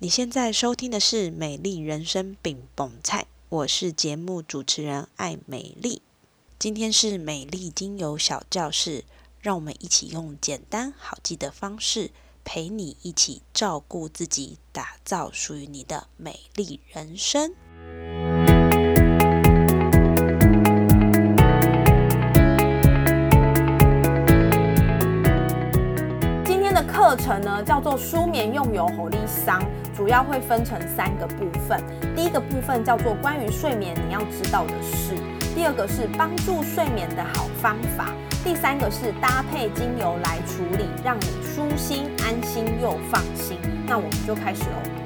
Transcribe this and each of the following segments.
你现在收听的是《美丽人生饼蹦菜》，我是节目主持人艾美丽。今天是美丽精油小教室，让我们一起用简单好记的方式，陪你一起照顾自己，打造属于你的美丽人生。今天的课程呢，叫做舒眠用油火力桑，主要会分成三个部分。第一个部分叫做关于睡眠你要知道的事，第二个是帮助睡眠的好方法，第三个是搭配精油来处理，让你舒心、安心又放心。那我们就开始喽。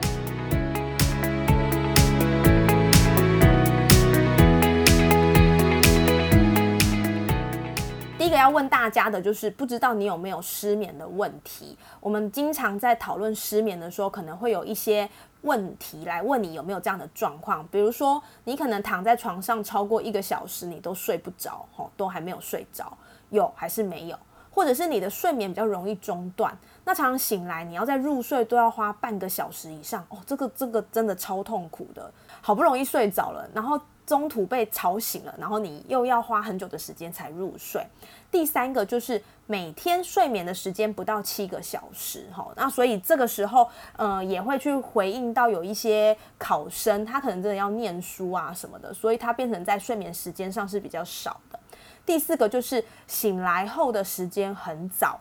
要问大家的就是，不知道你有没有失眠的问题？我们经常在讨论失眠的时候，可能会有一些问题来问你有没有这样的状况，比如说你可能躺在床上超过一个小时，你都睡不着，吼，都还没有睡着，有还是没有？或者是你的睡眠比较容易中断，那常常醒来，你要在入睡都要花半个小时以上，哦，这个这个真的超痛苦的，好不容易睡着了，然后中途被吵醒了，然后你又要花很久的时间才入睡。第三个就是每天睡眠的时间不到七个小时，哈，那所以这个时候，呃，也会去回应到有一些考生，他可能真的要念书啊什么的，所以他变成在睡眠时间上是比较少的。第四个就是醒来后的时间很早，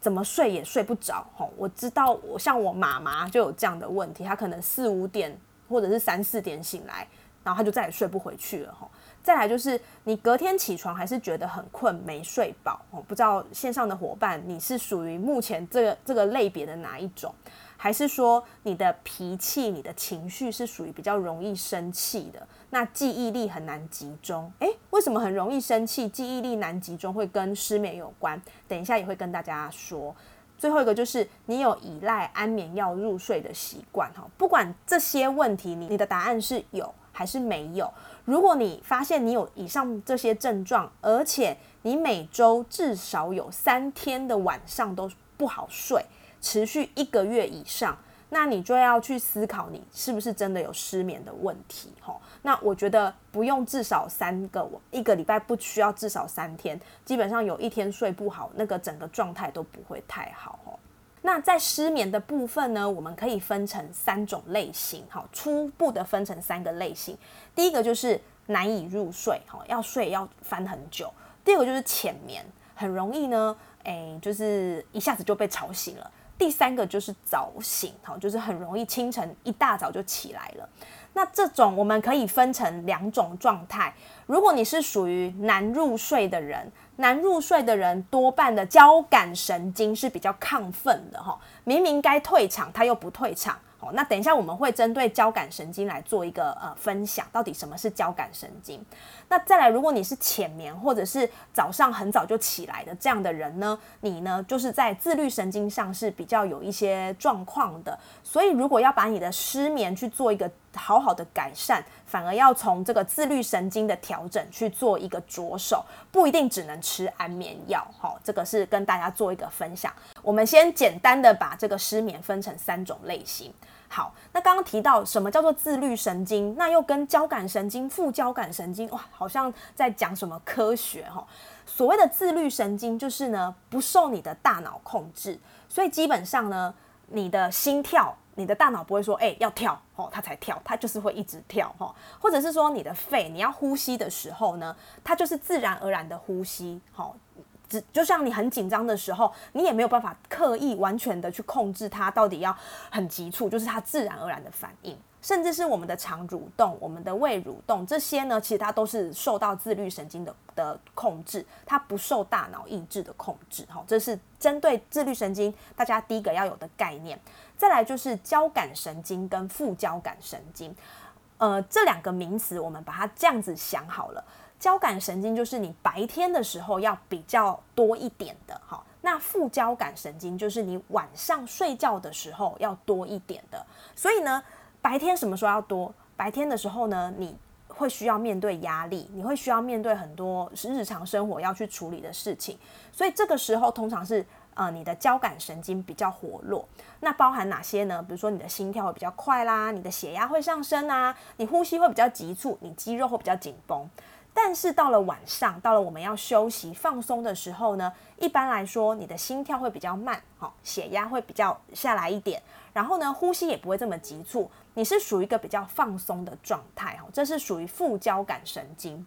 怎么睡也睡不着。吼，我知道，我像我妈妈就有这样的问题，她可能四五点或者是三四点醒来，然后他就再也睡不回去了。吼，再来就是你隔天起床还是觉得很困，没睡饱。哦，不知道线上的伙伴你是属于目前这个这个类别的哪一种？还是说你的脾气、你的情绪是属于比较容易生气的？那记忆力很难集中。诶，为什么很容易生气、记忆力难集中会跟失眠有关？等一下也会跟大家说。最后一个就是你有依赖安眠药入睡的习惯哈。不管这些问题，你你的答案是有还是没有？如果你发现你有以上这些症状，而且你每周至少有三天的晚上都不好睡。持续一个月以上，那你就要去思考你是不是真的有失眠的问题吼。那我觉得不用至少三个，我一个礼拜不需要至少三天，基本上有一天睡不好，那个整个状态都不会太好吼。那在失眠的部分呢，我们可以分成三种类型，好，初步的分成三个类型。第一个就是难以入睡，哈，要睡要翻很久。第二个就是浅眠，很容易呢，诶，就是一下子就被吵醒了。第三个就是早醒，哈，就是很容易清晨一大早就起来了。那这种我们可以分成两种状态。如果你是属于难入睡的人，难入睡的人多半的交感神经是比较亢奋的，哈，明明该退场，他又不退场。好，那等一下我们会针对交感神经来做一个呃分享，到底什么是交感神经？那再来，如果你是浅眠或者是早上很早就起来的这样的人呢，你呢就是在自律神经上是比较有一些状况的，所以如果要把你的失眠去做一个好好的改善，反而要从这个自律神经的调整去做一个着手，不一定只能吃安眠药。好，这个是跟大家做一个分享。我们先简单的把这个失眠分成三种类型。好，那刚刚提到什么叫做自律神经，那又跟交感神经、副交感神经，哇，好像在讲什么科学哈。所谓的自律神经就是呢，不受你的大脑控制，所以基本上呢，你的心跳，你的大脑不会说，哎，要跳哦，它才跳，它就是会一直跳哈。或者是说你的肺，你要呼吸的时候呢，它就是自然而然的呼吸，好。只就像你很紧张的时候，你也没有办法刻意完全的去控制它，到底要很急促，就是它自然而然的反应。甚至是我们的肠蠕动、我们的胃蠕动这些呢，其实它都是受到自律神经的的控制，它不受大脑意志的控制。哈，这是针对自律神经大家第一个要有的概念。再来就是交感神经跟副交感神经，呃，这两个名词我们把它这样子想好了。交感神经就是你白天的时候要比较多一点的，哈。那副交感神经就是你晚上睡觉的时候要多一点的。所以呢，白天什么时候要多？白天的时候呢，你会需要面对压力，你会需要面对很多是日常生活要去处理的事情。所以这个时候通常是呃你的交感神经比较活络。那包含哪些呢？比如说你的心跳会比较快啦，你的血压会上升啊，你呼吸会比较急促，你肌肉会比较紧绷。但是到了晚上，到了我们要休息放松的时候呢，一般来说你的心跳会比较慢，好，血压会比较下来一点，然后呢，呼吸也不会这么急促，你是属于一个比较放松的状态，哈，这是属于副交感神经。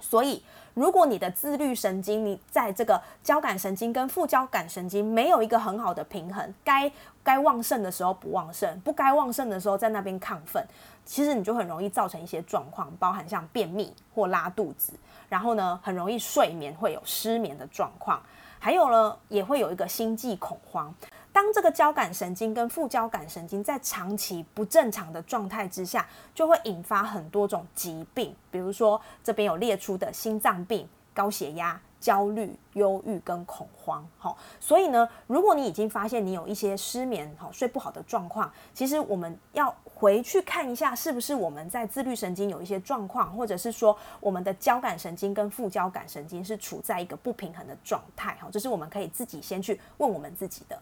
所以，如果你的自律神经，你在这个交感神经跟副交感神经没有一个很好的平衡，该该旺盛的时候不旺盛，不该旺盛的时候在那边亢奋。其实你就很容易造成一些状况，包含像便秘或拉肚子，然后呢，很容易睡眠会有失眠的状况，还有呢，也会有一个心悸恐慌。当这个交感神经跟副交感神经在长期不正常的状态之下，就会引发很多种疾病，比如说这边有列出的心脏病、高血压。焦虑、忧郁跟恐慌，好，所以呢，如果你已经发现你有一些失眠、好睡不好的状况，其实我们要回去看一下，是不是我们在自律神经有一些状况，或者是说我们的交感神经跟副交感神经是处在一个不平衡的状态，好，这是我们可以自己先去问我们自己的。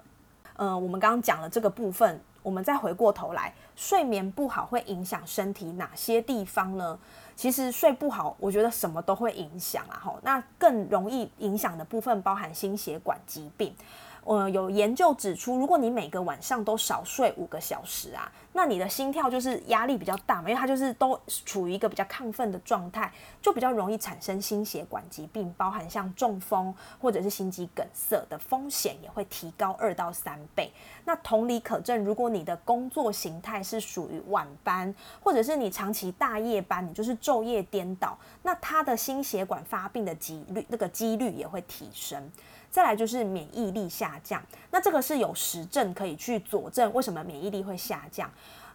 呃，我们刚刚讲了这个部分，我们再回过头来，睡眠不好会影响身体哪些地方呢？其实睡不好，我觉得什么都会影响啊。吼，那更容易影响的部分包含心血管疾病。呃，有研究指出，如果你每个晚上都少睡五个小时啊，那你的心跳就是压力比较大嘛，因为它就是都处于一个比较亢奋的状态，就比较容易产生心血管疾病，包含像中风或者是心肌梗塞的风险也会提高二到三倍。那同理可证，如果你的工作形态是属于晚班，或者是你长期大夜班，你就是昼夜颠倒，那它的心血管发病的几率，那个几率也会提升。再来就是免疫力下降，那这个是有实证可以去佐证为什么免疫力会下降。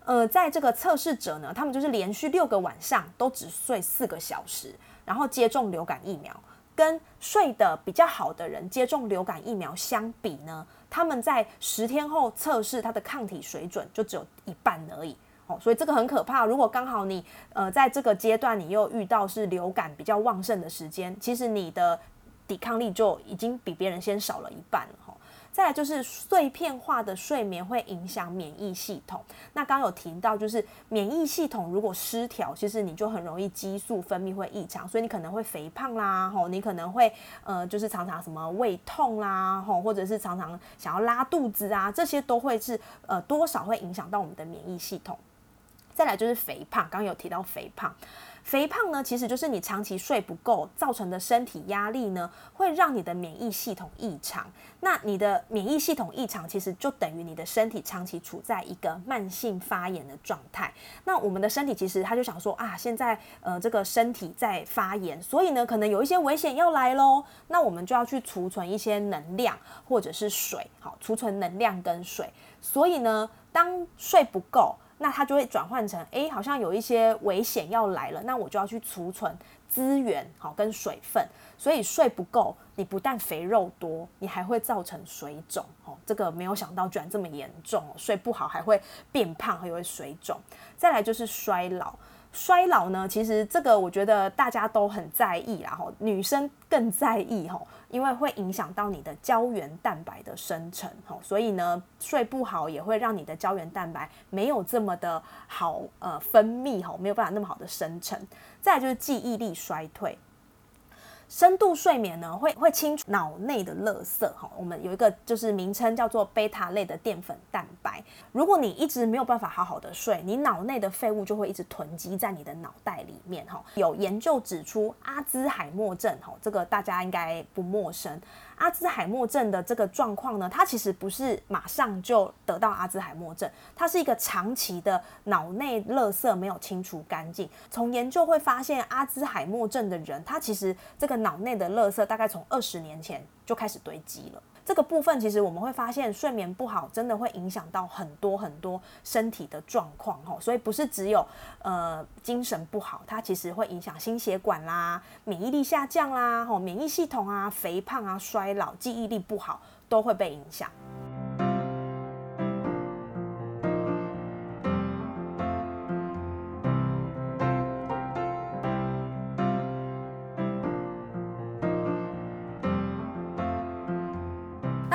呃，在这个测试者呢，他们就是连续六个晚上都只睡四个小时，然后接种流感疫苗，跟睡得比较好的人接种流感疫苗相比呢，他们在十天后测试他的抗体水准就只有一半而已。哦，所以这个很可怕。如果刚好你呃在这个阶段你又遇到是流感比较旺盛的时间，其实你的。抵抗力就已经比别人先少了一半了哈。再来就是碎片化的睡眠会影响免疫系统。那刚有提到，就是免疫系统如果失调，其实你就很容易激素分泌会异常，所以你可能会肥胖啦，吼，你可能会呃就是常常什么胃痛啦，吼，或者是常常想要拉肚子啊，这些都会是呃多少会影响到我们的免疫系统。再来就是肥胖，刚有提到肥胖。肥胖呢，其实就是你长期睡不够造成的身体压力呢，会让你的免疫系统异常。那你的免疫系统异常，其实就等于你的身体长期处在一个慢性发炎的状态。那我们的身体其实他就想说啊，现在呃这个身体在发炎，所以呢可能有一些危险要来喽。那我们就要去储存一些能量或者是水，好，储存能量跟水。所以呢，当睡不够。那它就会转换成，哎，好像有一些危险要来了，那我就要去储存资源，好跟水分，所以睡不够，你不但肥肉多，你还会造成水肿，哦，这个没有想到居然这么严重，睡不好还会变胖，还会水肿，再来就是衰老。衰老呢，其实这个我觉得大家都很在意，然后女生更在意吼，因为会影响到你的胶原蛋白的生成吼，所以呢睡不好也会让你的胶原蛋白没有这么的好呃分泌吼，没有办法那么好的生成。再来就是记忆力衰退。深度睡眠呢，会会清除脑内的垃圾哈。我们有一个就是名称叫做贝塔类的淀粉蛋白。如果你一直没有办法好好的睡，你脑内的废物就会一直囤积在你的脑袋里面哈。有研究指出，阿兹海默症哈，这个大家应该不陌生。阿兹海默症的这个状况呢，它其实不是马上就得到阿兹海默症，它是一个长期的脑内垃圾没有清除干净。从研究会发现，阿兹海默症的人，他其实这个脑内的垃圾大概从二十年前就开始堆积了。这个部分其实我们会发现，睡眠不好真的会影响到很多很多身体的状况哈，所以不是只有呃精神不好，它其实会影响心血管啦、免疫力下降啦、免疫系统啊、肥胖啊、衰老、记忆力不好都会被影响。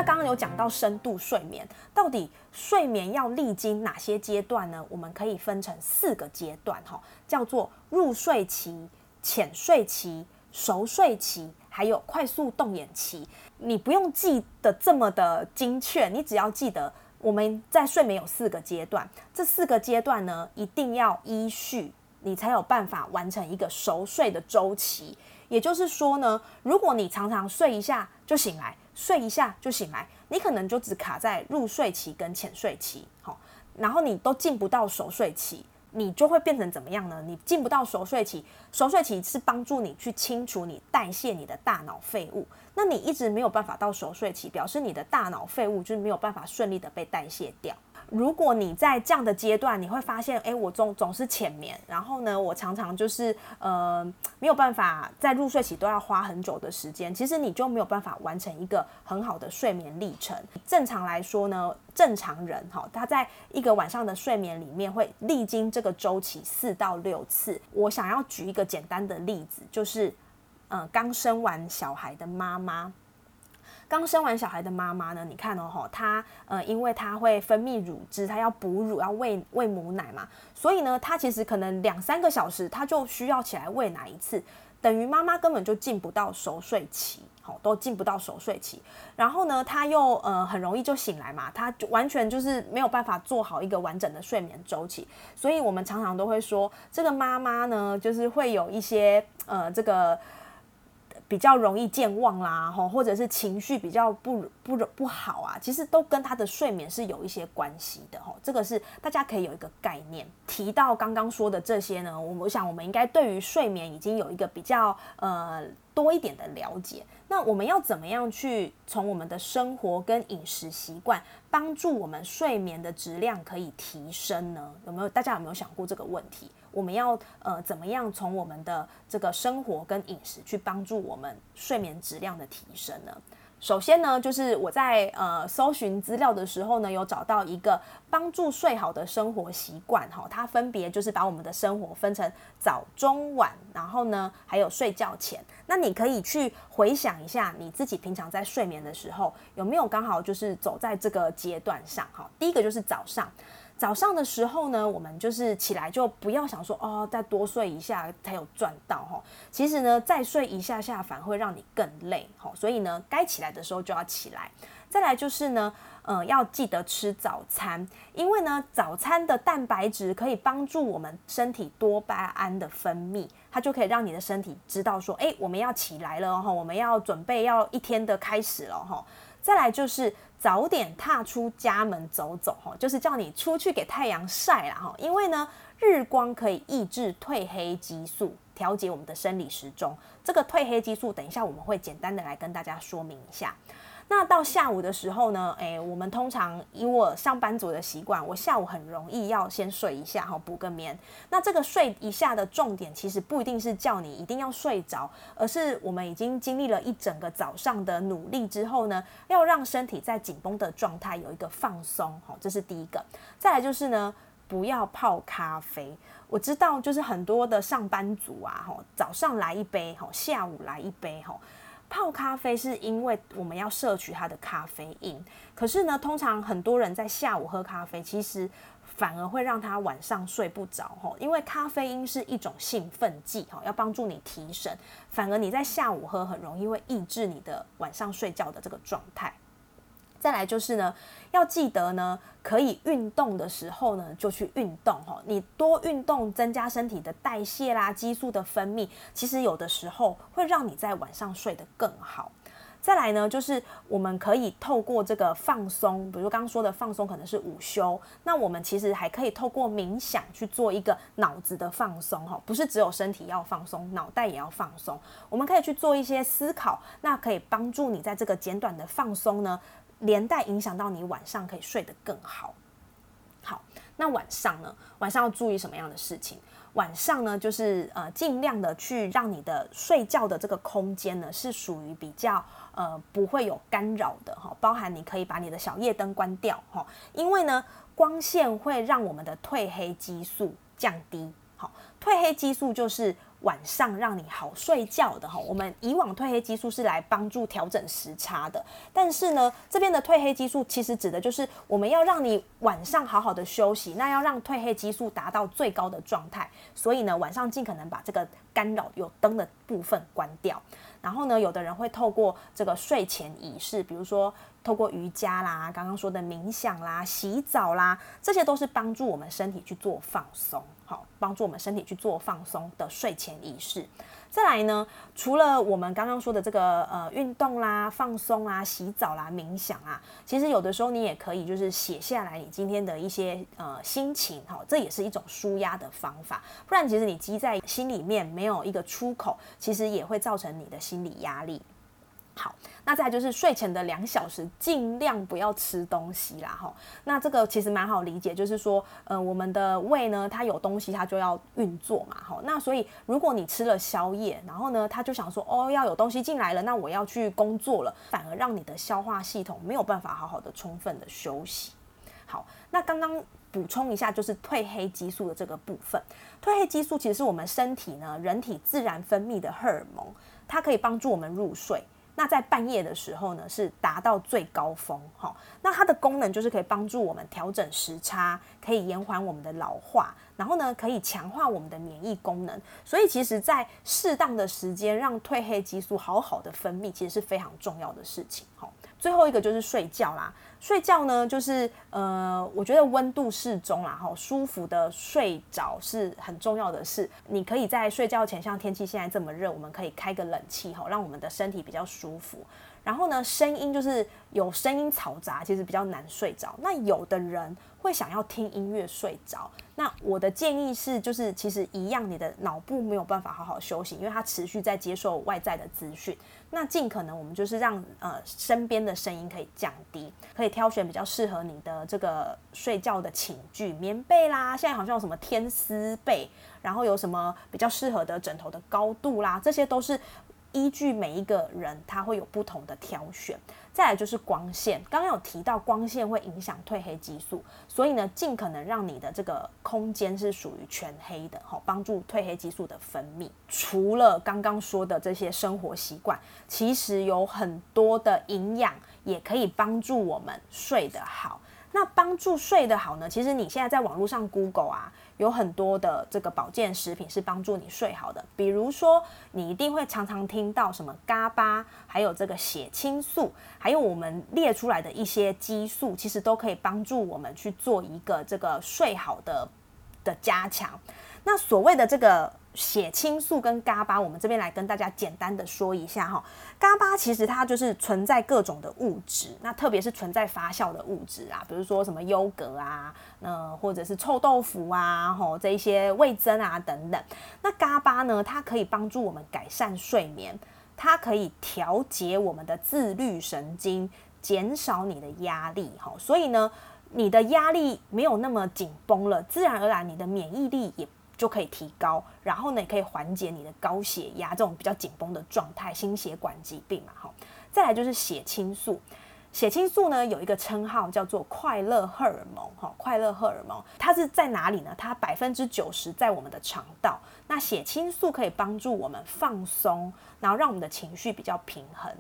刚刚有讲到深度睡眠，到底睡眠要历经哪些阶段呢？我们可以分成四个阶段，哈，叫做入睡期、浅睡期、熟睡期，还有快速动眼期。你不用记得这么的精确，你只要记得我们在睡眠有四个阶段，这四个阶段呢，一定要依序，你才有办法完成一个熟睡的周期。也就是说呢，如果你常常睡一下就醒来，睡一下就醒来，你可能就只卡在入睡期跟浅睡期，好，然后你都进不到熟睡期，你就会变成怎么样呢？你进不到熟睡期，熟睡期是帮助你去清除你代谢你的大脑废物，那你一直没有办法到熟睡期，表示你的大脑废物就是没有办法顺利的被代谢掉。如果你在这样的阶段，你会发现，哎，我总总是浅眠，然后呢，我常常就是呃没有办法在入睡期都要花很久的时间，其实你就没有办法完成一个很好的睡眠历程。正常来说呢，正常人哈，他在一个晚上的睡眠里面会历经这个周期四到六次。我想要举一个简单的例子，就是呃刚生完小孩的妈妈。刚生完小孩的妈妈呢？你看哦，她呃，因为她会分泌乳汁，她要哺乳，要喂喂母奶嘛，所以呢，她其实可能两三个小时，她就需要起来喂奶一次，等于妈妈根本就进不到熟睡期，好，都进不到熟睡期。然后呢，她又呃很容易就醒来嘛，她就完全就是没有办法做好一个完整的睡眠周期。所以我们常常都会说，这个妈妈呢，就是会有一些呃这个。比较容易健忘啦，吼，或者是情绪比较不不不好啊，其实都跟他的睡眠是有一些关系的，吼，这个是大家可以有一个概念。提到刚刚说的这些呢，我我想我们应该对于睡眠已经有一个比较呃。多一点的了解，那我们要怎么样去从我们的生活跟饮食习惯帮助我们睡眠的质量可以提升呢？有没有大家有没有想过这个问题？我们要呃怎么样从我们的这个生活跟饮食去帮助我们睡眠质量的提升呢？首先呢，就是我在呃搜寻资料的时候呢，有找到一个帮助睡好的生活习惯哈，它分别就是把我们的生活分成早、中、晚，然后呢还有睡觉前。那你可以去回想一下你自己平常在睡眠的时候，有没有刚好就是走在这个阶段上哈？第一个就是早上。早上的时候呢，我们就是起来就不要想说哦，再多睡一下才有赚到哈。其实呢，再睡一下下反而会让你更累哈。所以呢，该起来的时候就要起来。再来就是呢，嗯，要记得吃早餐，因为呢，早餐的蛋白质可以帮助我们身体多巴胺的分泌，它就可以让你的身体知道说，哎，我们要起来了哈，我们要准备要一天的开始了哈。再来就是早点踏出家门走走哈，就是叫你出去给太阳晒了哈，因为呢日光可以抑制褪黑激素，调节我们的生理时钟。这个褪黑激素，等一下我们会简单的来跟大家说明一下。那到下午的时候呢？诶，我们通常以我上班族的习惯，我下午很容易要先睡一下哈，补个眠。那这个睡一下的重点，其实不一定是叫你一定要睡着，而是我们已经经历了一整个早上的努力之后呢，要让身体在紧绷的状态有一个放松哈，这是第一个。再来就是呢，不要泡咖啡。我知道，就是很多的上班族啊，哈，早上来一杯哈，下午来一杯哈。泡咖啡是因为我们要摄取它的咖啡因，可是呢，通常很多人在下午喝咖啡，其实反而会让他晚上睡不着吼，因为咖啡因是一种兴奋剂哈，要帮助你提神，反而你在下午喝很容易会抑制你的晚上睡觉的这个状态。再来就是呢，要记得呢，可以运动的时候呢，就去运动哈。你多运动，增加身体的代谢啦，激素的分泌，其实有的时候会让你在晚上睡得更好。再来呢，就是我们可以透过这个放松，比如刚刚说的放松，可能是午休。那我们其实还可以透过冥想去做一个脑子的放松哈，不是只有身体要放松，脑袋也要放松。我们可以去做一些思考，那可以帮助你在这个简短的放松呢。连带影响到你晚上可以睡得更好。好，那晚上呢？晚上要注意什么样的事情？晚上呢，就是呃，尽量的去让你的睡觉的这个空间呢，是属于比较呃不会有干扰的哈。包含你可以把你的小夜灯关掉哈，因为呢，光线会让我们的褪黑激素降低。好，褪黑激素就是晚上让你好睡觉的哈。我们以往褪黑激素是来帮助调整时差的，但是呢，这边的褪黑激素其实指的就是我们要让你晚上好好的休息，那要让褪黑激素达到最高的状态，所以呢，晚上尽可能把这个干扰有灯的部分关掉。然后呢，有的人会透过这个睡前仪式，比如说透过瑜伽啦、刚刚说的冥想啦、洗澡啦，这些都是帮助我们身体去做放松，好，帮助我们身体去做放松的睡前仪式。再来呢，除了我们刚刚说的这个呃运动啦、放松啦、洗澡啦、冥想啊，其实有的时候你也可以就是写下来你今天的一些呃心情，哈，这也是一种舒压的方法。不然其实你积在心里面没有一个出口，其实也会造成你的心理压力。好，那再就是睡前的两小时，尽量不要吃东西啦，哈。那这个其实蛮好理解，就是说，呃，我们的胃呢，它有东西它就要运作嘛，哈。那所以如果你吃了宵夜，然后呢，他就想说，哦，要有东西进来了，那我要去工作了，反而让你的消化系统没有办法好好的充分的休息。好，那刚刚补充一下，就是褪黑激素的这个部分，褪黑激素其实是我们身体呢，人体自然分泌的荷尔蒙，它可以帮助我们入睡。那在半夜的时候呢，是达到最高峰，哈。那它的功能就是可以帮助我们调整时差，可以延缓我们的老化，然后呢，可以强化我们的免疫功能。所以其实，在适当的时间让褪黑激素好好的分泌，其实是非常重要的事情，哈。最后一个就是睡觉啦。睡觉呢，就是呃，我觉得温度适中啦，哈，舒服的睡着是很重要的事。你可以在睡觉前，像天气现在这么热，我们可以开个冷气，哈，让我们的身体比较舒服。然后呢，声音就是有声音嘈杂，其实比较难睡着。那有的人会想要听音乐睡着。那我的建议是，就是其实一样，你的脑部没有办法好好休息，因为它持续在接受外在的资讯。那尽可能我们就是让呃身边的声音可以降低，可以挑选比较适合你的这个睡觉的寝具，棉被啦，现在好像有什么天丝被，然后有什么比较适合的枕头的高度啦，这些都是。依据每一个人，他会有不同的挑选。再来就是光线，刚刚有提到光线会影响褪黑激素，所以呢，尽可能让你的这个空间是属于全黑的，好帮助褪黑激素的分泌。除了刚刚说的这些生活习惯，其实有很多的营养也可以帮助我们睡得好。那帮助睡得好呢？其实你现在在网络上 Google 啊。有很多的这个保健食品是帮助你睡好的，比如说你一定会常常听到什么嘎巴，还有这个血清素，还有我们列出来的一些激素，其实都可以帮助我们去做一个这个睡好的的加强。那所谓的这个。血清素跟嘎巴，我们这边来跟大家简单的说一下哈。嘎巴其实它就是存在各种的物质，那特别是存在发酵的物质啊，比如说什么优格啊，呃或者是臭豆腐啊，吼这一些味增啊等等。那嘎巴呢，它可以帮助我们改善睡眠，它可以调节我们的自律神经，减少你的压力哈。所以呢，你的压力没有那么紧绷了，自然而然你的免疫力也。就可以提高，然后呢，也可以缓解你的高血压这种比较紧绷的状态，心血管疾病嘛，哈。再来就是血清素，血清素呢有一个称号叫做快乐荷尔蒙，哈，快乐荷尔蒙，它是在哪里呢？它百分之九十在我们的肠道。那血清素可以帮助我们放松，然后让我们的情绪比较平衡。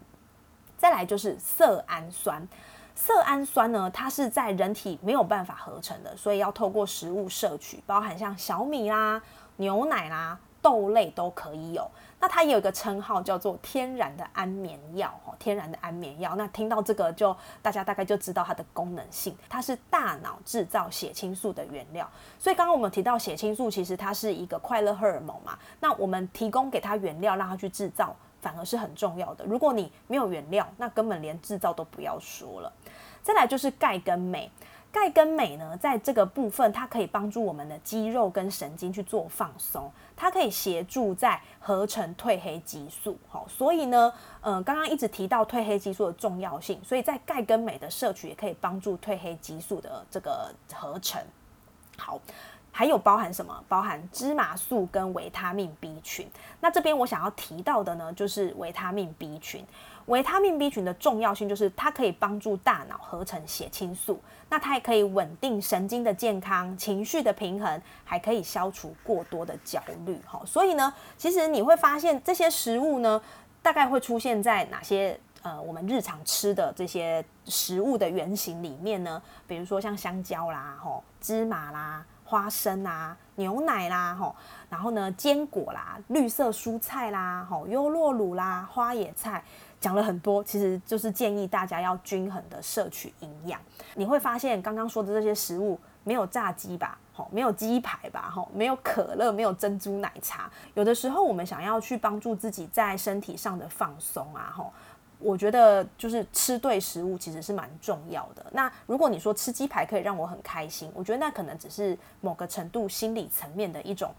再来就是色氨酸。色氨酸呢，它是在人体没有办法合成的，所以要透过食物摄取，包含像小米啦、牛奶啦、豆类都可以有。那它也有一个称号叫做天然的安眠药，哦，天然的安眠药。那听到这个就大家大概就知道它的功能性，它是大脑制造血清素的原料。所以刚刚我们提到血清素，其实它是一个快乐荷尔蒙嘛。那我们提供给它原料，让它去制造。反而是很重要的。如果你没有原料，那根本连制造都不要说了。再来就是钙跟镁，钙跟镁呢，在这个部分，它可以帮助我们的肌肉跟神经去做放松，它可以协助在合成褪黑激素。好，所以呢，嗯，刚刚一直提到褪黑激素的重要性，所以在钙跟镁的摄取也可以帮助褪黑激素的这个合成。好。还有包含什么？包含芝麻素跟维他命 B 群。那这边我想要提到的呢，就是维他命 B 群。维他命 B 群的重要性就是它可以帮助大脑合成血清素，那它也可以稳定神经的健康、情绪的平衡，还可以消除过多的焦虑。哈，所以呢，其实你会发现这些食物呢，大概会出现在哪些呃我们日常吃的这些食物的原型里面呢？比如说像香蕉啦、吼芝麻啦、花生啊、牛奶啦、吼，然后呢坚果啦、绿色蔬菜啦、吼优酪乳啦、花野菜。讲了很多，其实就是建议大家要均衡的摄取营养。你会发现刚刚说的这些食物没有炸鸡吧，吼，没有鸡排吧，吼，没有可乐，没有珍珠奶茶。有的时候我们想要去帮助自己在身体上的放松啊，吼，我觉得就是吃对食物其实是蛮重要的。那如果你说吃鸡排可以让我很开心，我觉得那可能只是某个程度心理层面的一种。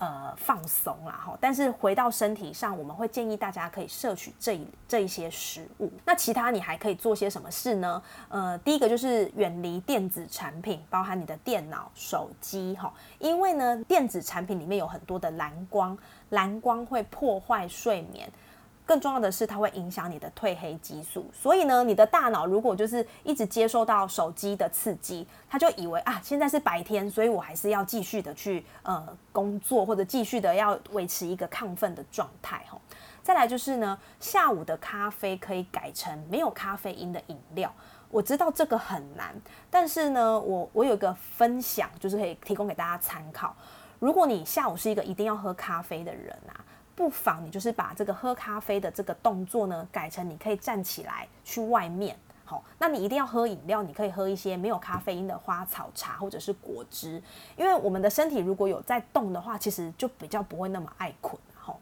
呃，放松啦哈，但是回到身体上，我们会建议大家可以摄取这一这一些食物。那其他你还可以做些什么事呢？呃，第一个就是远离电子产品，包含你的电脑、手机哈，因为呢，电子产品里面有很多的蓝光，蓝光会破坏睡眠。更重要的是，它会影响你的褪黑激素。所以呢，你的大脑如果就是一直接受到手机的刺激，它就以为啊，现在是白天，所以我还是要继续的去呃工作，或者继续的要维持一个亢奋的状态哈。再来就是呢，下午的咖啡可以改成没有咖啡因的饮料。我知道这个很难，但是呢，我我有一个分享，就是可以提供给大家参考。如果你下午是一个一定要喝咖啡的人啊。不妨你就是把这个喝咖啡的这个动作呢，改成你可以站起来去外面。好，那你一定要喝饮料，你可以喝一些没有咖啡因的花草茶或者是果汁，因为我们的身体如果有在动的话，其实就比较不会那么爱困。好，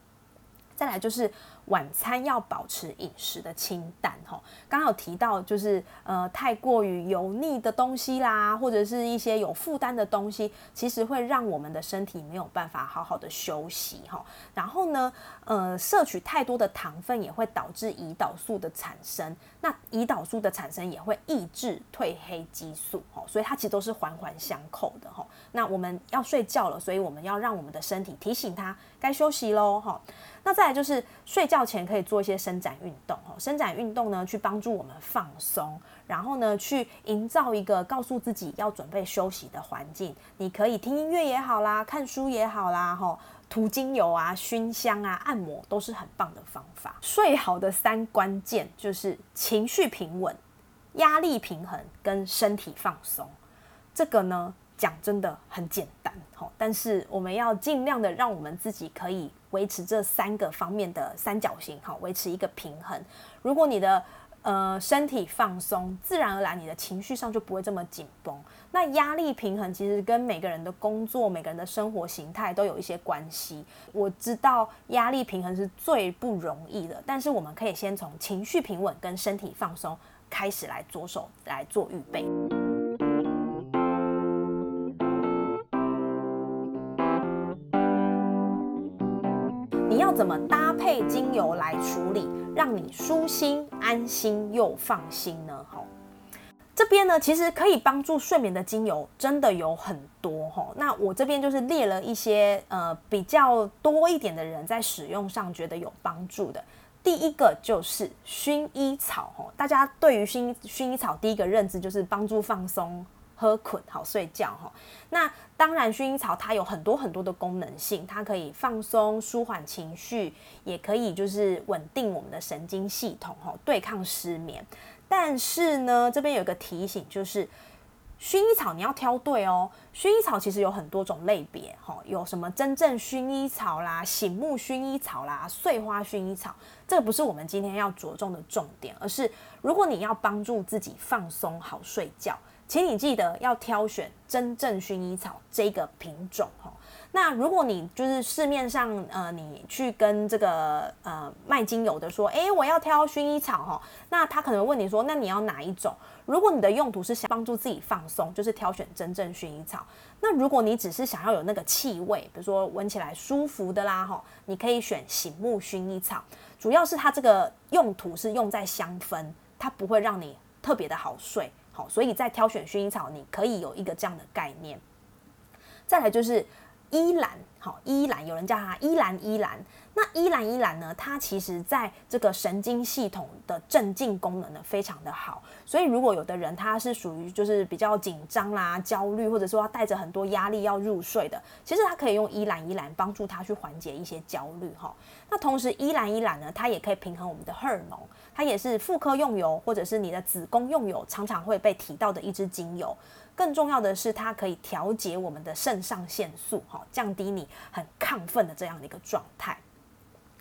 再来就是。晚餐要保持饮食的清淡，哈，刚刚有提到就是呃太过于油腻的东西啦，或者是一些有负担的东西，其实会让我们的身体没有办法好好的休息，哈。然后呢，呃，摄取太多的糖分也会导致胰岛素的产生，那胰岛素的产生也会抑制褪黑激素，哈，所以它其实都是环环相扣的，哈。那我们要睡觉了，所以我们要让我们的身体提醒它该休息喽，哈。那再来就是睡觉前可以做一些伸展运动，哈，伸展运动呢，去帮助我们放松，然后呢，去营造一个告诉自己要准备休息的环境。你可以听音乐也好啦，看书也好啦，哈，涂精油啊，熏香啊，按摩都是很棒的方法。睡好的三关键就是情绪平稳、压力平衡跟身体放松。这个呢，讲真的很简单，哈，但是我们要尽量的让我们自己可以。维持这三个方面的三角形，好，维持一个平衡。如果你的呃身体放松，自然而然你的情绪上就不会这么紧绷。那压力平衡其实跟每个人的工作、每个人的生活形态都有一些关系。我知道压力平衡是最不容易的，但是我们可以先从情绪平稳跟身体放松开始来着手来做预备。怎么搭配精油来处理，让你舒心、安心又放心呢？哈，这边呢，其实可以帮助睡眠的精油真的有很多哈。那我这边就是列了一些呃比较多一点的人在使用上觉得有帮助的。第一个就是薰衣草哈，大家对于薰薰衣草第一个认知就是帮助放松。喝困好睡觉哈，那当然薰衣草它有很多很多的功能性，它可以放松、舒缓情绪，也可以就是稳定我们的神经系统哈，对抗失眠。但是呢，这边有一个提醒，就是薰衣草你要挑对哦。薰衣草其实有很多种类别哈，有什么真正薰衣草啦、醒目薰衣草啦、碎花薰衣草，这不是我们今天要着重的重点，而是如果你要帮助自己放松好睡觉。请你记得要挑选真正薰衣草这个品种哈。那如果你就是市面上呃，你去跟这个呃卖精油的说，哎，我要挑薰衣草哈，那他可能问你说，那你要哪一种？如果你的用途是想帮助自己放松，就是挑选真正薰衣草。那如果你只是想要有那个气味，比如说闻起来舒服的啦哈，你可以选醒目薰衣草。主要是它这个用途是用在香氛，它不会让你特别的好睡。好，所以在挑选薰衣草，你可以有一个这样的概念。再来就是依兰，好依兰，有人叫它依兰依兰。那依兰依兰呢？它其实在这个神经系统的镇静功能呢非常的好，所以如果有的人他是属于就是比较紧张啦、焦虑，或者说他带着很多压力要入睡的，其实他可以用依兰依兰帮助他去缓解一些焦虑哈。那同时依兰依兰呢，它也可以平衡我们的荷尔蒙，它也是妇科用油或者是你的子宫用油常常会被提到的一支精油。更重要的是，它可以调节我们的肾上腺素，哈，降低你很亢奋的这样的一个状态。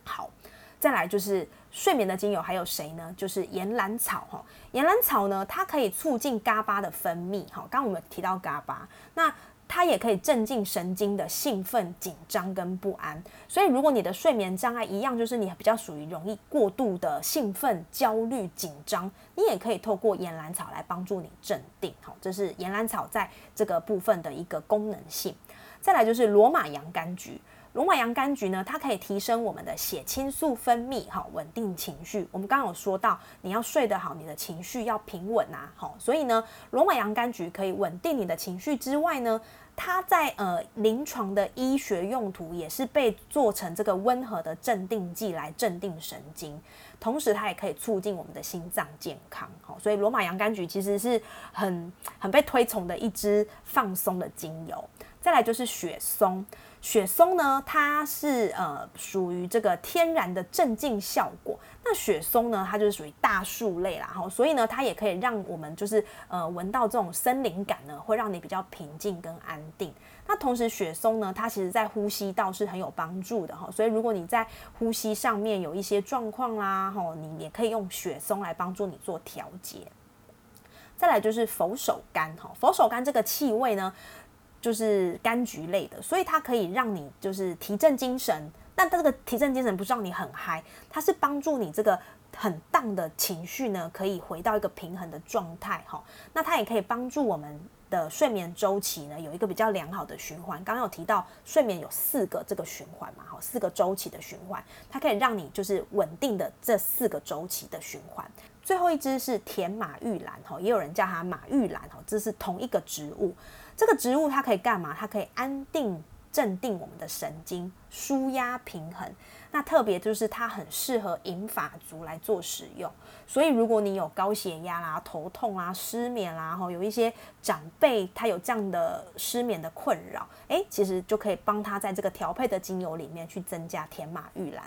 好，再来就是睡眠的精油还有谁呢？就是岩兰草哈。岩兰草呢，它可以促进嘎巴的分泌哈。刚刚我们提到嘎巴，那它也可以镇静神经的兴奋、紧张跟不安。所以如果你的睡眠障碍一样，就是你比较属于容易过度的兴奋、焦虑、紧张，你也可以透过岩兰草来帮助你镇定。好，这是岩兰草在这个部分的一个功能性。再来就是罗马洋甘菊。罗马洋甘菊呢，它可以提升我们的血清素分泌，哈，稳定情绪。我们刚刚有说到，你要睡得好，你的情绪要平稳啊，好，所以呢，罗马洋甘菊可以稳定你的情绪之外呢，它在呃临床的医学用途也是被做成这个温和的镇定剂来镇定神经，同时它也可以促进我们的心脏健康，好，所以罗马洋甘菊其实是很很被推崇的一支放松的精油。再来就是雪松。雪松呢，它是呃属于这个天然的镇静效果。那雪松呢，它就是属于大树类啦，哈，所以呢，它也可以让我们就是呃闻到这种森林感呢，会让你比较平静跟安定。那同时雪松呢，它其实在呼吸道是很有帮助的哈，所以如果你在呼吸上面有一些状况啦，哈，你也可以用雪松来帮助你做调节。再来就是佛手柑哈，佛手柑这个气味呢。就是柑橘类的，所以它可以让你就是提振精神。但这个提振精神不是让你很嗨，它是帮助你这个很荡的情绪呢，可以回到一个平衡的状态哈。那它也可以帮助我们的睡眠周期呢，有一个比较良好的循环。刚刚有提到睡眠有四个这个循环嘛，哈，四个周期的循环，它可以让你就是稳定的这四个周期的循环。最后一支是甜马玉兰哈，也有人叫它马玉兰哈，这是同一个植物。这个植物它可以干嘛？它可以安定、镇定我们的神经，舒压平衡。那特别就是它很适合银发族来做使用。所以如果你有高血压啦、头痛啊、失眠啦，哈，有一些长辈他有这样的失眠的困扰，诶，其实就可以帮他在这个调配的精油里面去增加天马玉兰。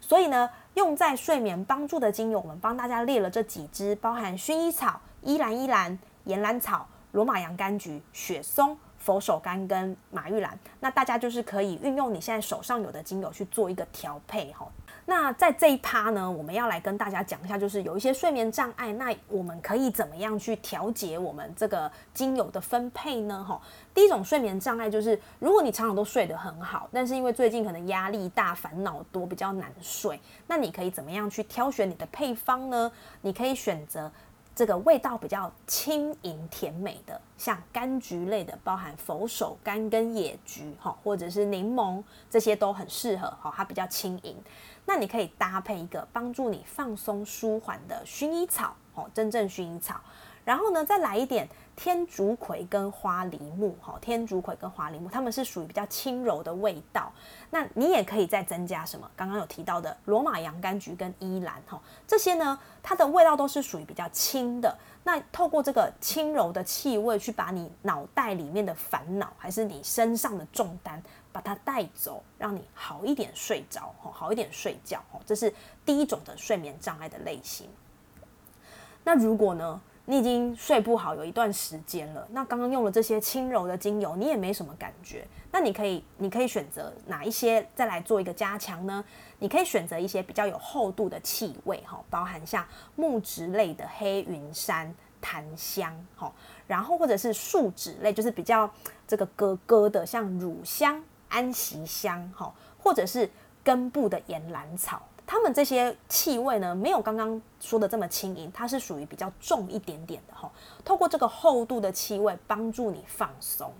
所以呢，用在睡眠帮助的精油，我们帮大家列了这几支，包含薰衣草、依兰依兰、岩兰草。罗马洋甘菊、雪松、佛手柑跟马玉兰，那大家就是可以运用你现在手上有的精油去做一个调配哈。那在这一趴呢，我们要来跟大家讲一下，就是有一些睡眠障碍，那我们可以怎么样去调节我们这个精油的分配呢？哈，第一种睡眠障碍就是，如果你常常都睡得很好，但是因为最近可能压力大、烦恼多，比较难睡，那你可以怎么样去挑选你的配方呢？你可以选择。这个味道比较轻盈甜美的，像柑橘类的，包含佛手柑跟野菊，哈，或者是柠檬，这些都很适合，哈，它比较轻盈。那你可以搭配一个帮助你放松舒缓的薰衣草，哦，真正薰衣草。然后呢，再来一点天竺葵跟花梨木，哈，天竺葵跟花梨木，它们是属于比较轻柔的味道。那你也可以再增加什么？刚刚有提到的罗马洋甘菊跟依兰，哈，这些呢，它的味道都是属于比较轻的。那透过这个轻柔的气味，去把你脑袋里面的烦恼，还是你身上的重担，把它带走，让你好一点睡着，哈，好一点睡觉，哈，这是第一种的睡眠障碍的类型。那如果呢？你已经睡不好有一段时间了，那刚刚用了这些轻柔的精油，你也没什么感觉。那你可以，你可以选择哪一些再来做一个加强呢？你可以选择一些比较有厚度的气味，哈，包含像木质类的黑云杉、檀香，哈，然后或者是树脂类，就是比较这个咯咯的，像乳香、安息香，哈，或者是根部的岩兰草。它们这些气味呢，没有刚刚说的这么轻盈，它是属于比较重一点点的哈。透过这个厚度的气味帮助你放松。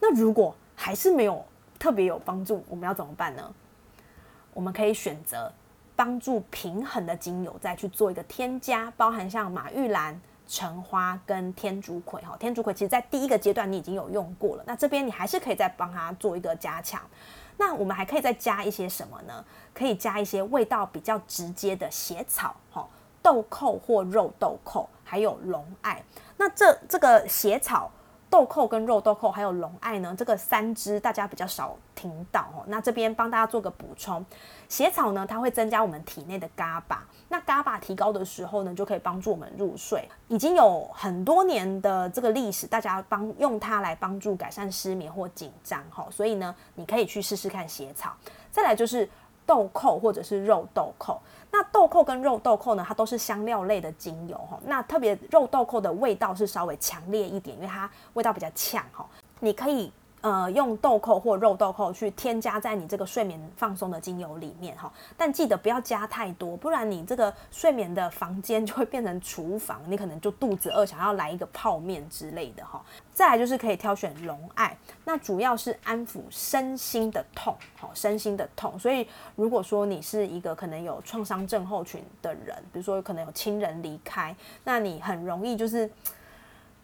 那如果还是没有特别有帮助，我们要怎么办呢？我们可以选择帮助平衡的精油再去做一个添加，包含像马玉兰、橙花跟天竺葵哈。天竺葵其实在第一个阶段你已经有用过了，那这边你还是可以再帮它做一个加强。那我们还可以再加一些什么呢？可以加一些味道比较直接的血草哈，豆蔻或肉豆蔻，还有龙艾。那这这个血草。豆蔻跟肉豆蔻还有龙艾呢，这个三支大家比较少听到哦。那这边帮大家做个补充，血草呢，它会增加我们体内的伽巴，那伽巴提高的时候呢，就可以帮助我们入睡。已经有很多年的这个历史，大家帮用它来帮助改善失眠或紧张哈。所以呢，你可以去试试看血草。再来就是豆蔻或者是肉豆蔻。那豆蔻跟肉豆蔻呢，它都是香料类的精油哈。那特别肉豆蔻的味道是稍微强烈一点，因为它味道比较呛哈。你可以。呃，用豆蔻或肉豆蔻去添加在你这个睡眠放松的精油里面哈，但记得不要加太多，不然你这个睡眠的房间就会变成厨房，你可能就肚子饿，想要来一个泡面之类的哈。再来就是可以挑选龙艾，那主要是安抚身心的痛，好，身心的痛。所以如果说你是一个可能有创伤症候群的人，比如说可能有亲人离开，那你很容易就是。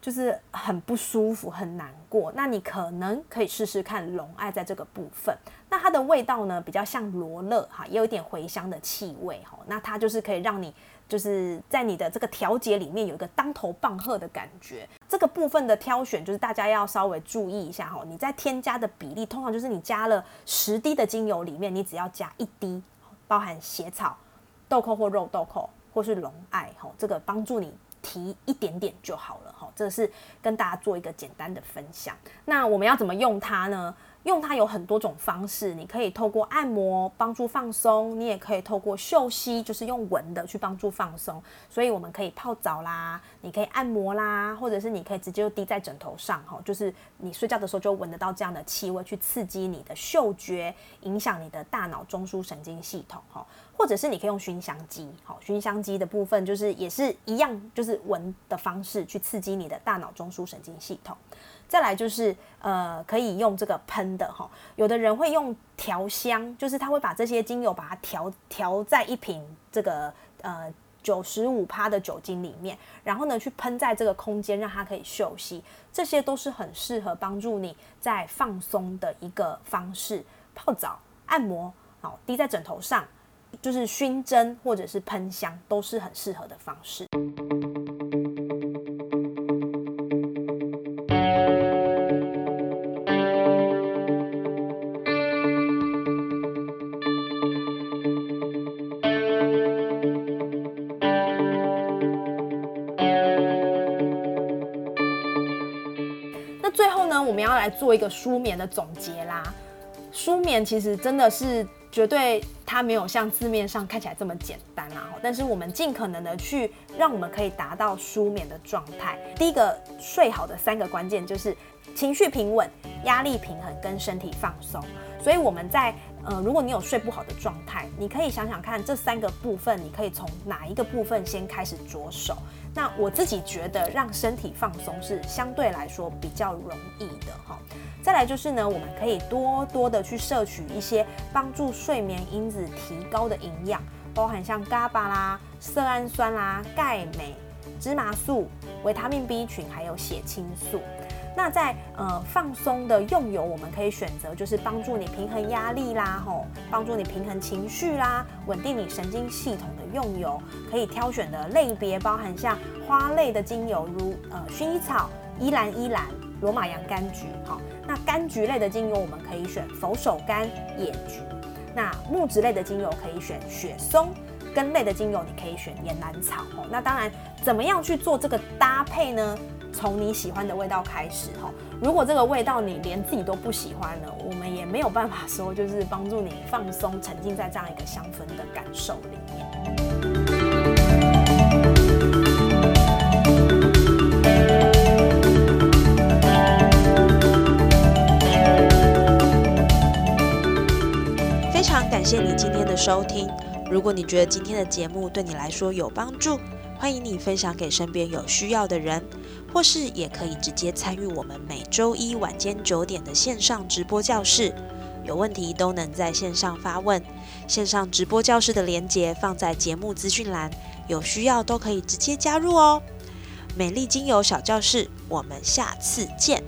就是很不舒服、很难过，那你可能可以试试看龙艾在这个部分。那它的味道呢，比较像罗勒哈，也有一点茴香的气味哈。那它就是可以让你就是在你的这个调节里面有一个当头棒喝的感觉。这个部分的挑选就是大家要稍微注意一下哈。你在添加的比例，通常就是你加了十滴的精油里面，你只要加一滴，包含血草、豆蔻或肉豆蔻或是龙艾哈，这个帮助你。提一点点就好了，这是跟大家做一个简单的分享。那我们要怎么用它呢？用它有很多种方式，你可以透过按摩帮助放松，你也可以透过嗅吸，就是用闻的去帮助放松。所以我们可以泡澡啦，你可以按摩啦，或者是你可以直接就滴在枕头上哈，就是你睡觉的时候就闻得到这样的气味，去刺激你的嗅觉，影响你的大脑中枢神经系统哈。或者是你可以用熏香机，好，熏香机的部分就是也是一样，就是闻的方式去刺激你的大脑中枢神经系统。再来就是呃，可以用这个喷的哈，有的人会用调香，就是他会把这些精油把它调调在一瓶这个呃九十五趴的酒精里面，然后呢去喷在这个空间，让它可以休息。这些都是很适合帮助你在放松的一个方式，泡澡、按摩，好，滴在枕头上，就是熏蒸或者是喷香，都是很适合的方式。那最后呢，我们要来做一个舒眠的总结啦。舒眠其实真的是绝对，它没有像字面上看起来这么简单啦。但是我们尽可能的去，让我们可以达到舒眠的状态。第一个睡好的三个关键就是情绪平稳、压力平衡跟身体放松。所以我们在呃，如果你有睡不好的状态，你可以想想看这三个部分，你可以从哪一个部分先开始着手。那我自己觉得，让身体放松是相对来说比较容易的哈。再来就是呢，我们可以多多的去摄取一些帮助睡眠因子提高的营养，包含像伽巴啦、色氨酸啦、钙镁、芝麻素、维他命 B 群，还有血清素。那在呃放松的用油，我们可以选择就是帮助你平衡压力啦，吼，帮助你平衡情绪啦，稳定你神经系统的用油，可以挑选的类别包含像花类的精油，如呃薰衣草、依兰依兰、罗马洋甘菊，好，那柑橘类的精油我们可以选佛手柑、野菊，那木质类的精油可以选雪松，根类的精油你可以选岩兰草，哦，那当然怎么样去做这个搭配呢？从你喜欢的味道开始哈，如果这个味道你连自己都不喜欢呢，我们也没有办法说就是帮助你放松，沉浸在这样一个香氛的感受里面。非常感谢你今天的收听，如果你觉得今天的节目对你来说有帮助，欢迎你分享给身边有需要的人。或是也可以直接参与我们每周一晚间九点的线上直播教室，有问题都能在线上发问。线上直播教室的链接放在节目资讯栏，有需要都可以直接加入哦。美丽精油小教室，我们下次见。